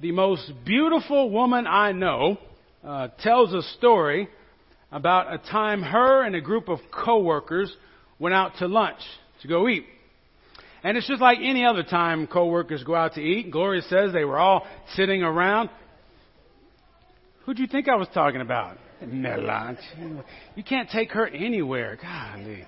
the most beautiful woman I know uh, tells a story about a time her and a group of coworkers went out to lunch to go eat. And it's just like any other time coworkers go out to eat. Gloria says they were all sitting around. Who do you think I was talking about? their. You can't take her anywhere. Golly.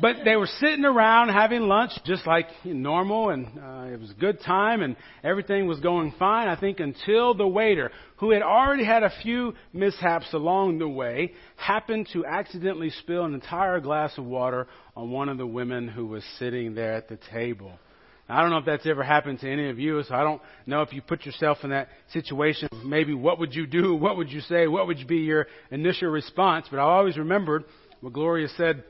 But they were sitting around having lunch just like normal, and uh, it was a good time, and everything was going fine, I think, until the waiter, who had already had a few mishaps along the way, happened to accidentally spill an entire glass of water on one of the women who was sitting there at the table. I don't know if that's ever happened to any of you, so I don't know if you put yourself in that situation. Maybe what would you do? What would you say? What would be your initial response? But I always remembered what Gloria said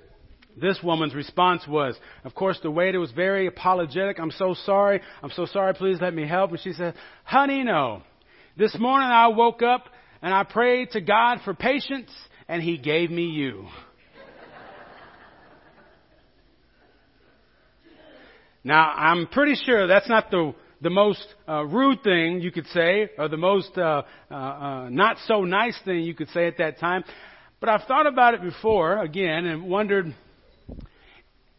this woman's response was. Of course, the waiter was very apologetic. I'm so sorry. I'm so sorry. Please let me help. And she said, honey, no. This morning I woke up and I prayed to God for patience and he gave me you. now, I'm pretty sure that's not the the most uh, rude thing you could say, or the most uh, uh, uh, not so nice thing you could say at that time. But I've thought about it before again and wondered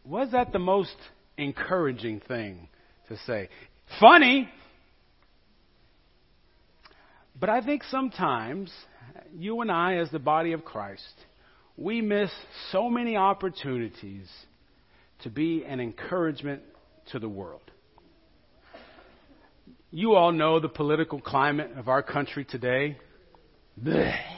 was that the most encouraging thing to say? Funny, but I think sometimes you and I, as the body of Christ, we miss so many opportunities to be an encouragement to the world. You all know the political climate of our country today. Blech.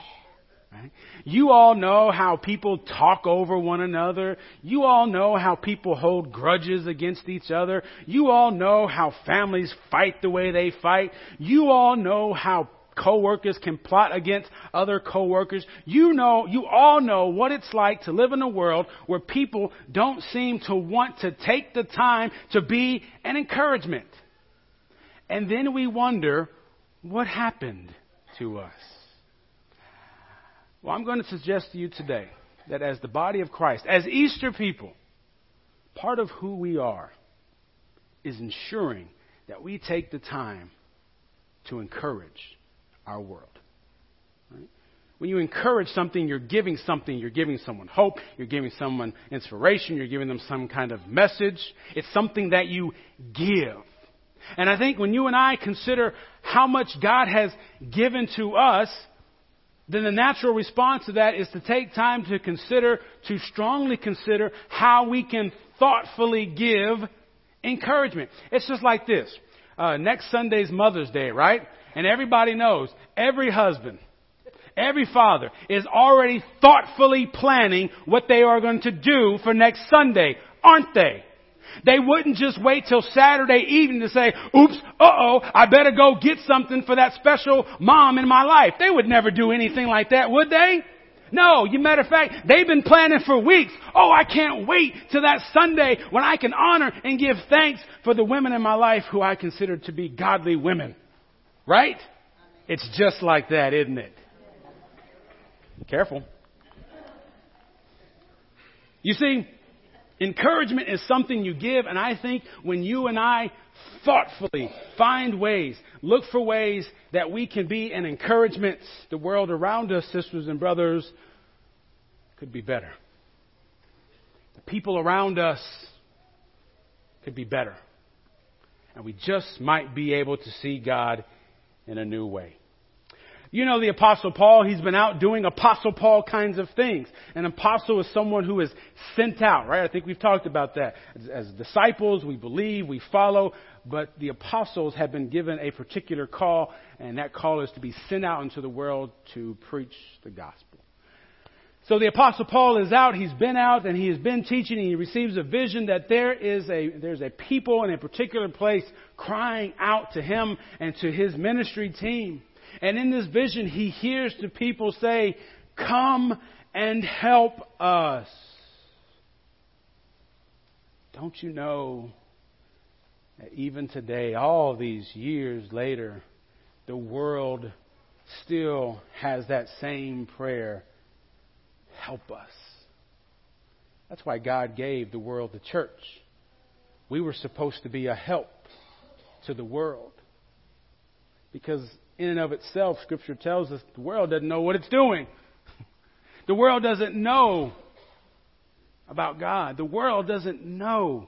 Right? You all know how people talk over one another. You all know how people hold grudges against each other. You all know how families fight the way they fight. You all know how coworkers can plot against other coworkers. You know, you all know what it's like to live in a world where people don't seem to want to take the time to be an encouragement. And then we wonder, what happened to us? Well, I'm going to suggest to you today that as the body of Christ, as Easter people, part of who we are is ensuring that we take the time to encourage our world. When you encourage something, you're giving something. You're giving someone hope. You're giving someone inspiration. You're giving them some kind of message. It's something that you give. And I think when you and I consider how much God has given to us, then the natural response to that is to take time to consider, to strongly consider how we can thoughtfully give encouragement. It's just like this. Uh, next Sunday's Mother's Day, right? And everybody knows every husband, every father is already thoughtfully planning what they are going to do for next Sunday, aren't they? They wouldn't just wait till Saturday evening to say, oops, uh-oh, I better go get something for that special mom in my life. They would never do anything like that, would they? No, you matter of fact, they've been planning for weeks. Oh, I can't wait till that Sunday when I can honor and give thanks for the women in my life who I consider to be godly women. Right? It's just like that, isn't it? Careful. You see, Encouragement is something you give, and I think when you and I thoughtfully find ways, look for ways that we can be an encouragement, the world around us, sisters and brothers, could be better. The people around us could be better. And we just might be able to see God in a new way. You know the apostle Paul, he's been out doing apostle Paul kinds of things. An apostle is someone who is sent out, right? I think we've talked about that. As, as, disciples, we believe, we follow, but the apostles have been given a particular call, and that call is to be sent out into the world to preach the gospel. So the apostle Paul is out, he's been out, and he has been teaching, and he receives a vision that there is a, there's a people in a particular place crying out to him and to his ministry team. And in this vision, he hears the people say, Come and help us. Don't you know that even today, all these years later, the world still has that same prayer help us. That's why God gave the world the church. We were supposed to be a help to the world. Because in and of itself, Scripture tells us the world doesn't know what it's doing. The world doesn't know about God. The world doesn't know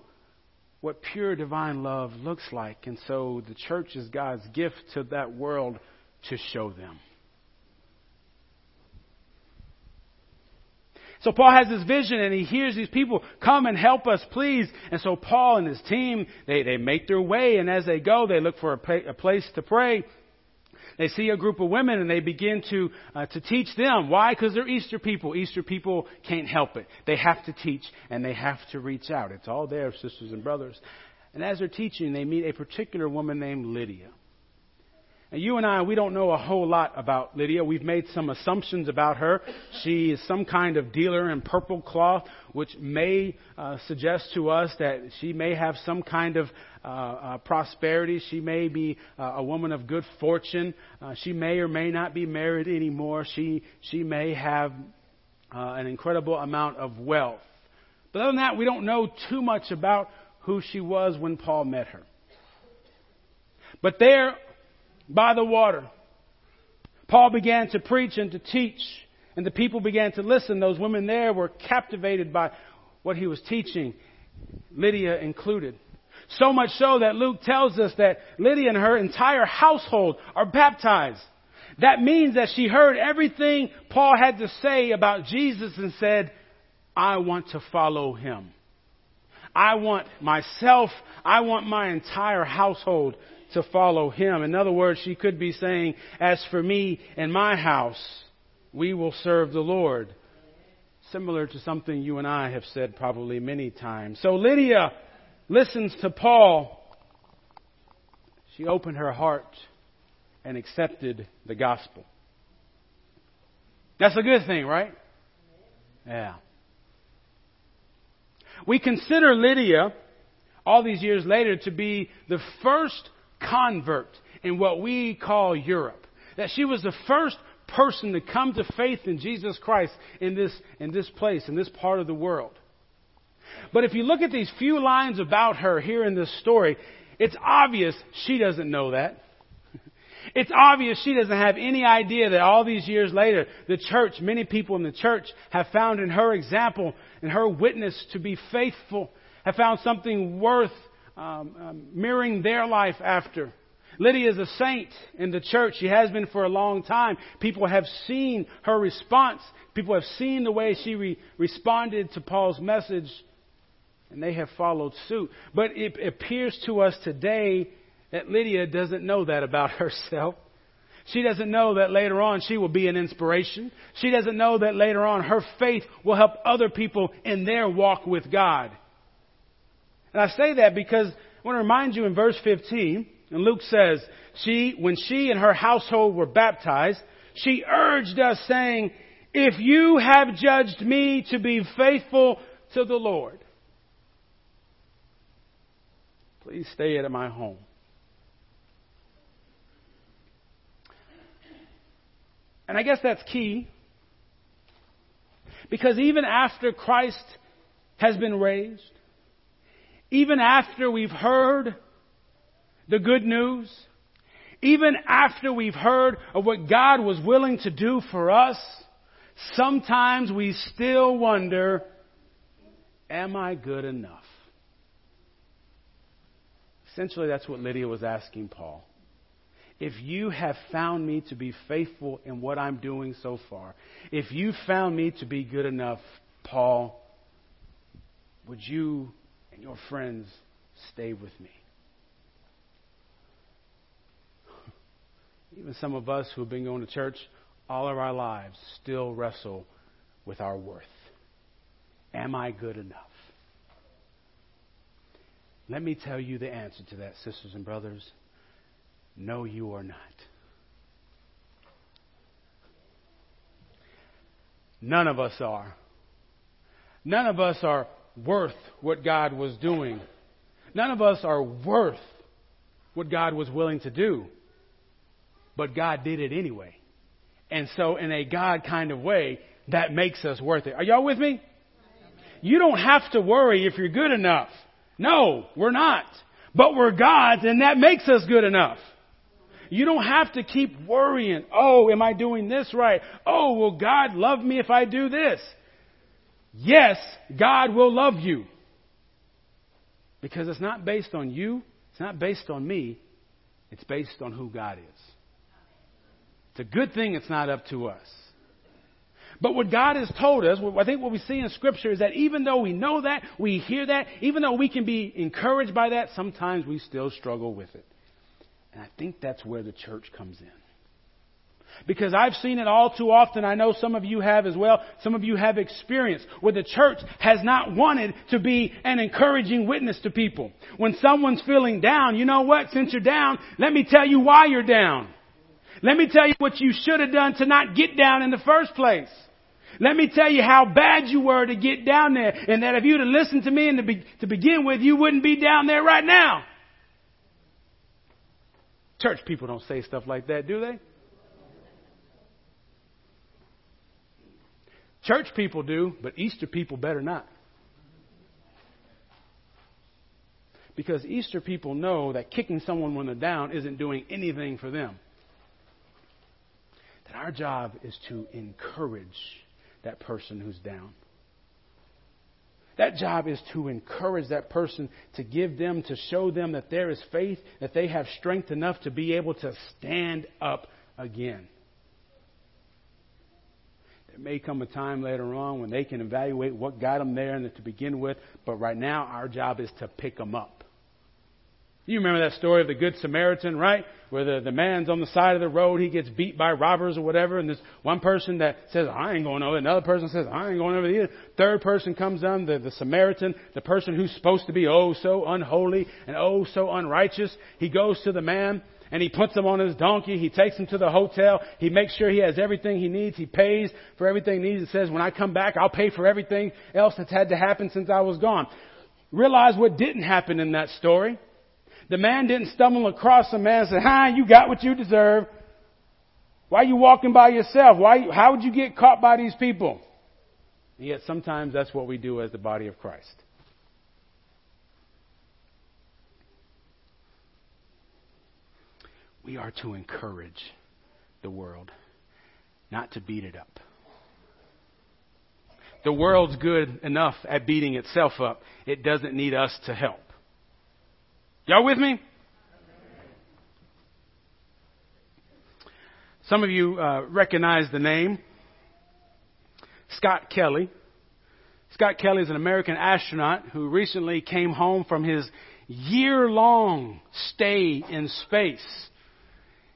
what pure divine love looks like. And so the church is God's gift to that world to show them. So Paul has this vision and he hears these people, come and help us, please. And so Paul and his team, they, they make their way and as they go, they look for a, a place to pray. They see a group of women and they begin to, uh, to teach them. Why? Because they're Easter people. Easter people can't help it. They have to teach and they have to reach out. It's all there, sisters and brothers. And as they're teaching, they meet a particular woman named Lydia. And you and I, we don't know a whole lot about Lydia. We've made some assumptions about her. She is some kind of dealer in purple cloth, which may uh, suggest to us that she may have some kind of uh, uh, prosperity. She may be uh, a woman of good fortune. Uh, she may or may not be married anymore. She, she may have uh, an incredible amount of wealth. But other than that, we don't know too much about who she was when Paul met her. But there by the water. Paul began to preach and to teach, and the people began to listen. Those women there were captivated by what he was teaching, Lydia included. So much so that Luke tells us that Lydia and her entire household are baptized. That means that she heard everything Paul had to say about Jesus and said, I want to follow him. I want myself, I want my entire household to follow him. In other words, she could be saying, as for me and my house, we will serve the Lord. Similar to something you and I have said probably many times. So Lydia listens to Paul. She opened her heart and accepted the gospel. That's a good thing, right? Yeah. We consider Lydia, all these years later, to be the first convert in what we call Europe. That she was the first person to come to faith in Jesus Christ in this, in this place, in this part of the world. But if you look at these few lines about her here in this story, it's obvious she doesn't know that. It's obvious she doesn't have any idea that all these years later, the church, many people in the church have found in her example and her witness to be faithful, have found something worth um, um, mirroring their life after. Lydia is a saint in the church. She has been for a long time. People have seen her response. People have seen the way she re- responded to Paul's message, and they have followed suit. But it appears to us today that Lydia doesn't know that about herself. She doesn't know that later on she will be an inspiration. She doesn't know that later on her faith will help other people in their walk with God. And I say that because I want to remind you in verse 15, and Luke says, she, when she and her household were baptized, she urged us saying, if you have judged me to be faithful to the Lord, please stay at my home. And I guess that's key. Because even after Christ has been raised, even after we've heard the good news, even after we've heard of what God was willing to do for us, sometimes we still wonder, am I good enough? Essentially, that's what Lydia was asking Paul. If you have found me to be faithful in what I'm doing so far, if you found me to be good enough, Paul, would you and your friends stay with me. Even some of us who have been going to church all of our lives still wrestle with our worth. Am I good enough? Let me tell you the answer to that, sisters and brothers. No, you are not. None of us are. None of us are worth what God was doing. None of us are worth what God was willing to do. But God did it anyway. And so, in a God kind of way, that makes us worth it. Are y'all with me? You don't have to worry if you're good enough. No, we're not. But we're God's, and that makes us good enough. You don't have to keep worrying, oh, am I doing this right? Oh, will God love me if I do this? Yes, God will love you. Because it's not based on you, it's not based on me, it's based on who God is. It's a good thing it's not up to us. But what God has told us, I think what we see in Scripture is that even though we know that, we hear that, even though we can be encouraged by that, sometimes we still struggle with it. And I think that's where the church comes in. Because I've seen it all too often. I know some of you have as well. Some of you have experienced where the church has not wanted to be an encouraging witness to people. When someone's feeling down, you know what? Since you're down, let me tell you why you're down. Let me tell you what you should have done to not get down in the first place. Let me tell you how bad you were to get down there, and that if you'd have listened to me and to, be, to begin with, you wouldn't be down there right now. Church people don't say stuff like that, do they? Church people do, but Easter people better not. Because Easter people know that kicking someone when they're down isn't doing anything for them. That our job is to encourage that person who's down. That job is to encourage that person, to give them, to show them that there is faith, that they have strength enough to be able to stand up again. There may come a time later on when they can evaluate what got them there and to begin with, but right now our job is to pick them up. You remember that story of the Good Samaritan, right? Where the, the man's on the side of the road, he gets beat by robbers or whatever, and there's one person that says, I ain't going over there. Another person says, I ain't going over there. Third person comes on, the, the Samaritan, the person who's supposed to be oh so unholy and oh so unrighteous. He goes to the man and he puts him on his donkey. He takes him to the hotel. He makes sure he has everything he needs. He pays for everything he needs and says, when I come back, I'll pay for everything else that's had to happen since I was gone. Realize what didn't happen in that story. The man didn't stumble across a man and say, hi, you got what you deserve. Why are you walking by yourself? Why, how would you get caught by these people? And yet sometimes that's what we do as the body of Christ. We are to encourage the world, not to beat it up. The world's good enough at beating itself up. It doesn't need us to help. Y'all with me? Some of you uh, recognize the name Scott Kelly. Scott Kelly is an American astronaut who recently came home from his year long stay in space.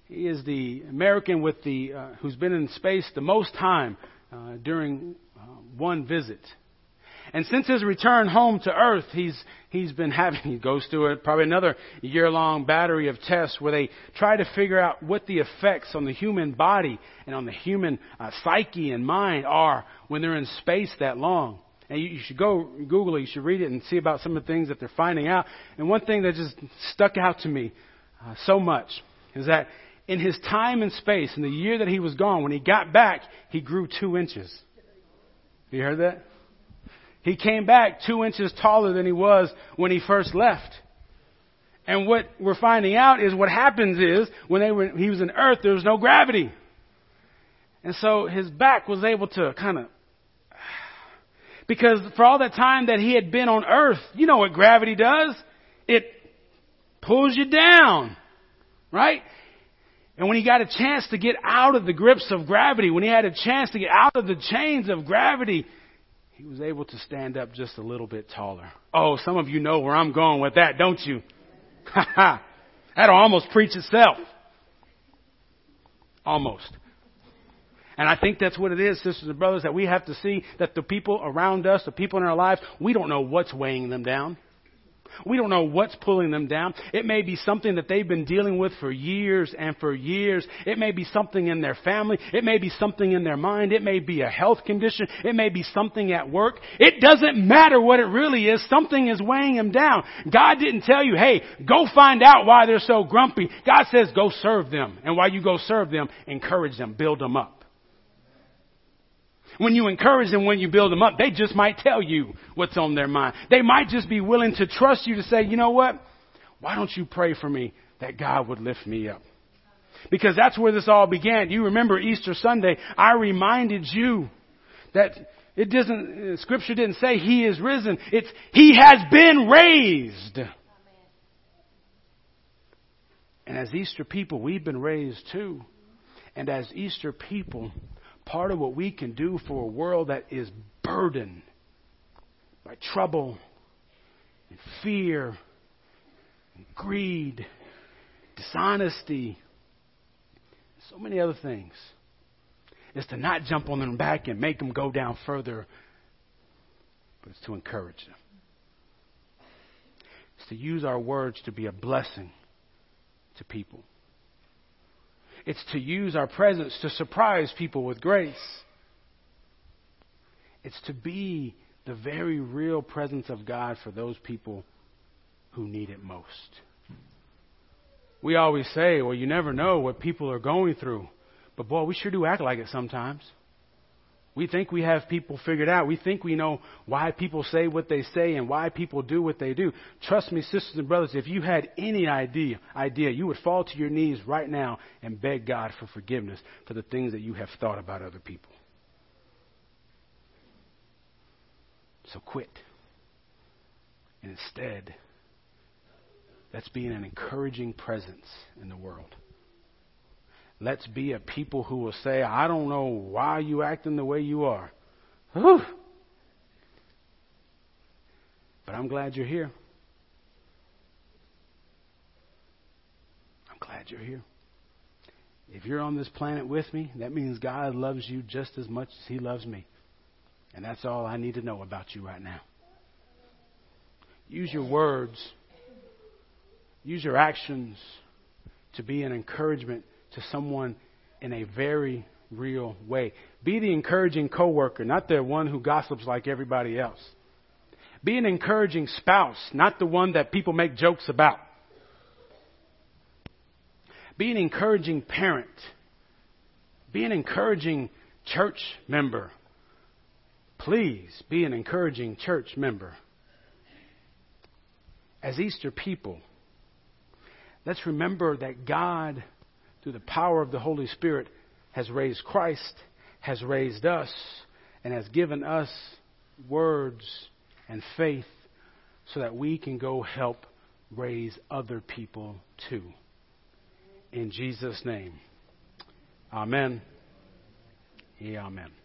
He is the American with the, uh, who's been in space the most time uh, during uh, one visit. And since his return home to earth, he's, he's been having, he goes through it, probably another year long battery of tests where they try to figure out what the effects on the human body and on the human uh, psyche and mind are when they're in space that long. And you, you should go Google it, you should read it and see about some of the things that they're finding out. And one thing that just stuck out to me uh, so much is that in his time in space, in the year that he was gone, when he got back, he grew two inches. You heard that? He came back two inches taller than he was when he first left. And what we're finding out is what happens is when they were, he was in Earth, there was no gravity. And so his back was able to kind of, because for all that time that he had been on Earth, you know what gravity does? It pulls you down. Right? And when he got a chance to get out of the grips of gravity, when he had a chance to get out of the chains of gravity, he was able to stand up just a little bit taller. Oh, some of you know where I'm going with that, don't you? Ha ha. That'll almost preach itself. Almost. And I think that's what it is, sisters and brothers, that we have to see that the people around us, the people in our lives, we don't know what's weighing them down. We don't know what's pulling them down. It may be something that they've been dealing with for years and for years. It may be something in their family. It may be something in their mind. It may be a health condition. It may be something at work. It doesn't matter what it really is. Something is weighing them down. God didn't tell you, hey, go find out why they're so grumpy. God says go serve them. And while you go serve them, encourage them, build them up. When you encourage them, when you build them up, they just might tell you what's on their mind. They might just be willing to trust you to say, you know what? Why don't you pray for me that God would lift me up? Because that's where this all began. You remember Easter Sunday, I reminded you that it doesn't, scripture didn't say he is risen. It's he has been raised. And as Easter people, we've been raised too. And as Easter people, part of what we can do for a world that is burdened by trouble and fear and greed, dishonesty, so many other things is to not jump on them back and make them go down further, but it's to encourage them. It's to use our words to be a blessing to people. It's to use our presence to surprise people with grace. It's to be the very real presence of God for those people who need it most. We always say, well, you never know what people are going through. But boy, we sure do act like it sometimes. We think we have people figured out. We think we know why people say what they say and why people do what they do. Trust me, sisters and brothers, if you had any idea, idea, you would fall to your knees right now and beg God for forgiveness for the things that you have thought about other people. So quit. And instead, let's be an encouraging presence in the world. Let's be a people who will say, I don't know why you acting the way you are. Whew. But I'm glad you're here. I'm glad you're here. If you're on this planet with me, that means God loves you just as much as He loves me. And that's all I need to know about you right now. Use your words, use your actions to be an encouragement to someone in a very real way. Be the encouraging coworker, not the one who gossips like everybody else. Be an encouraging spouse, not the one that people make jokes about. Be an encouraging parent. Be an encouraging church member. Please be an encouraging church member. As Easter people, let's remember that God through the power of the Holy Spirit, has raised Christ, has raised us, and has given us words and faith so that we can go help raise other people too. In Jesus' name. Amen. Yeah, amen.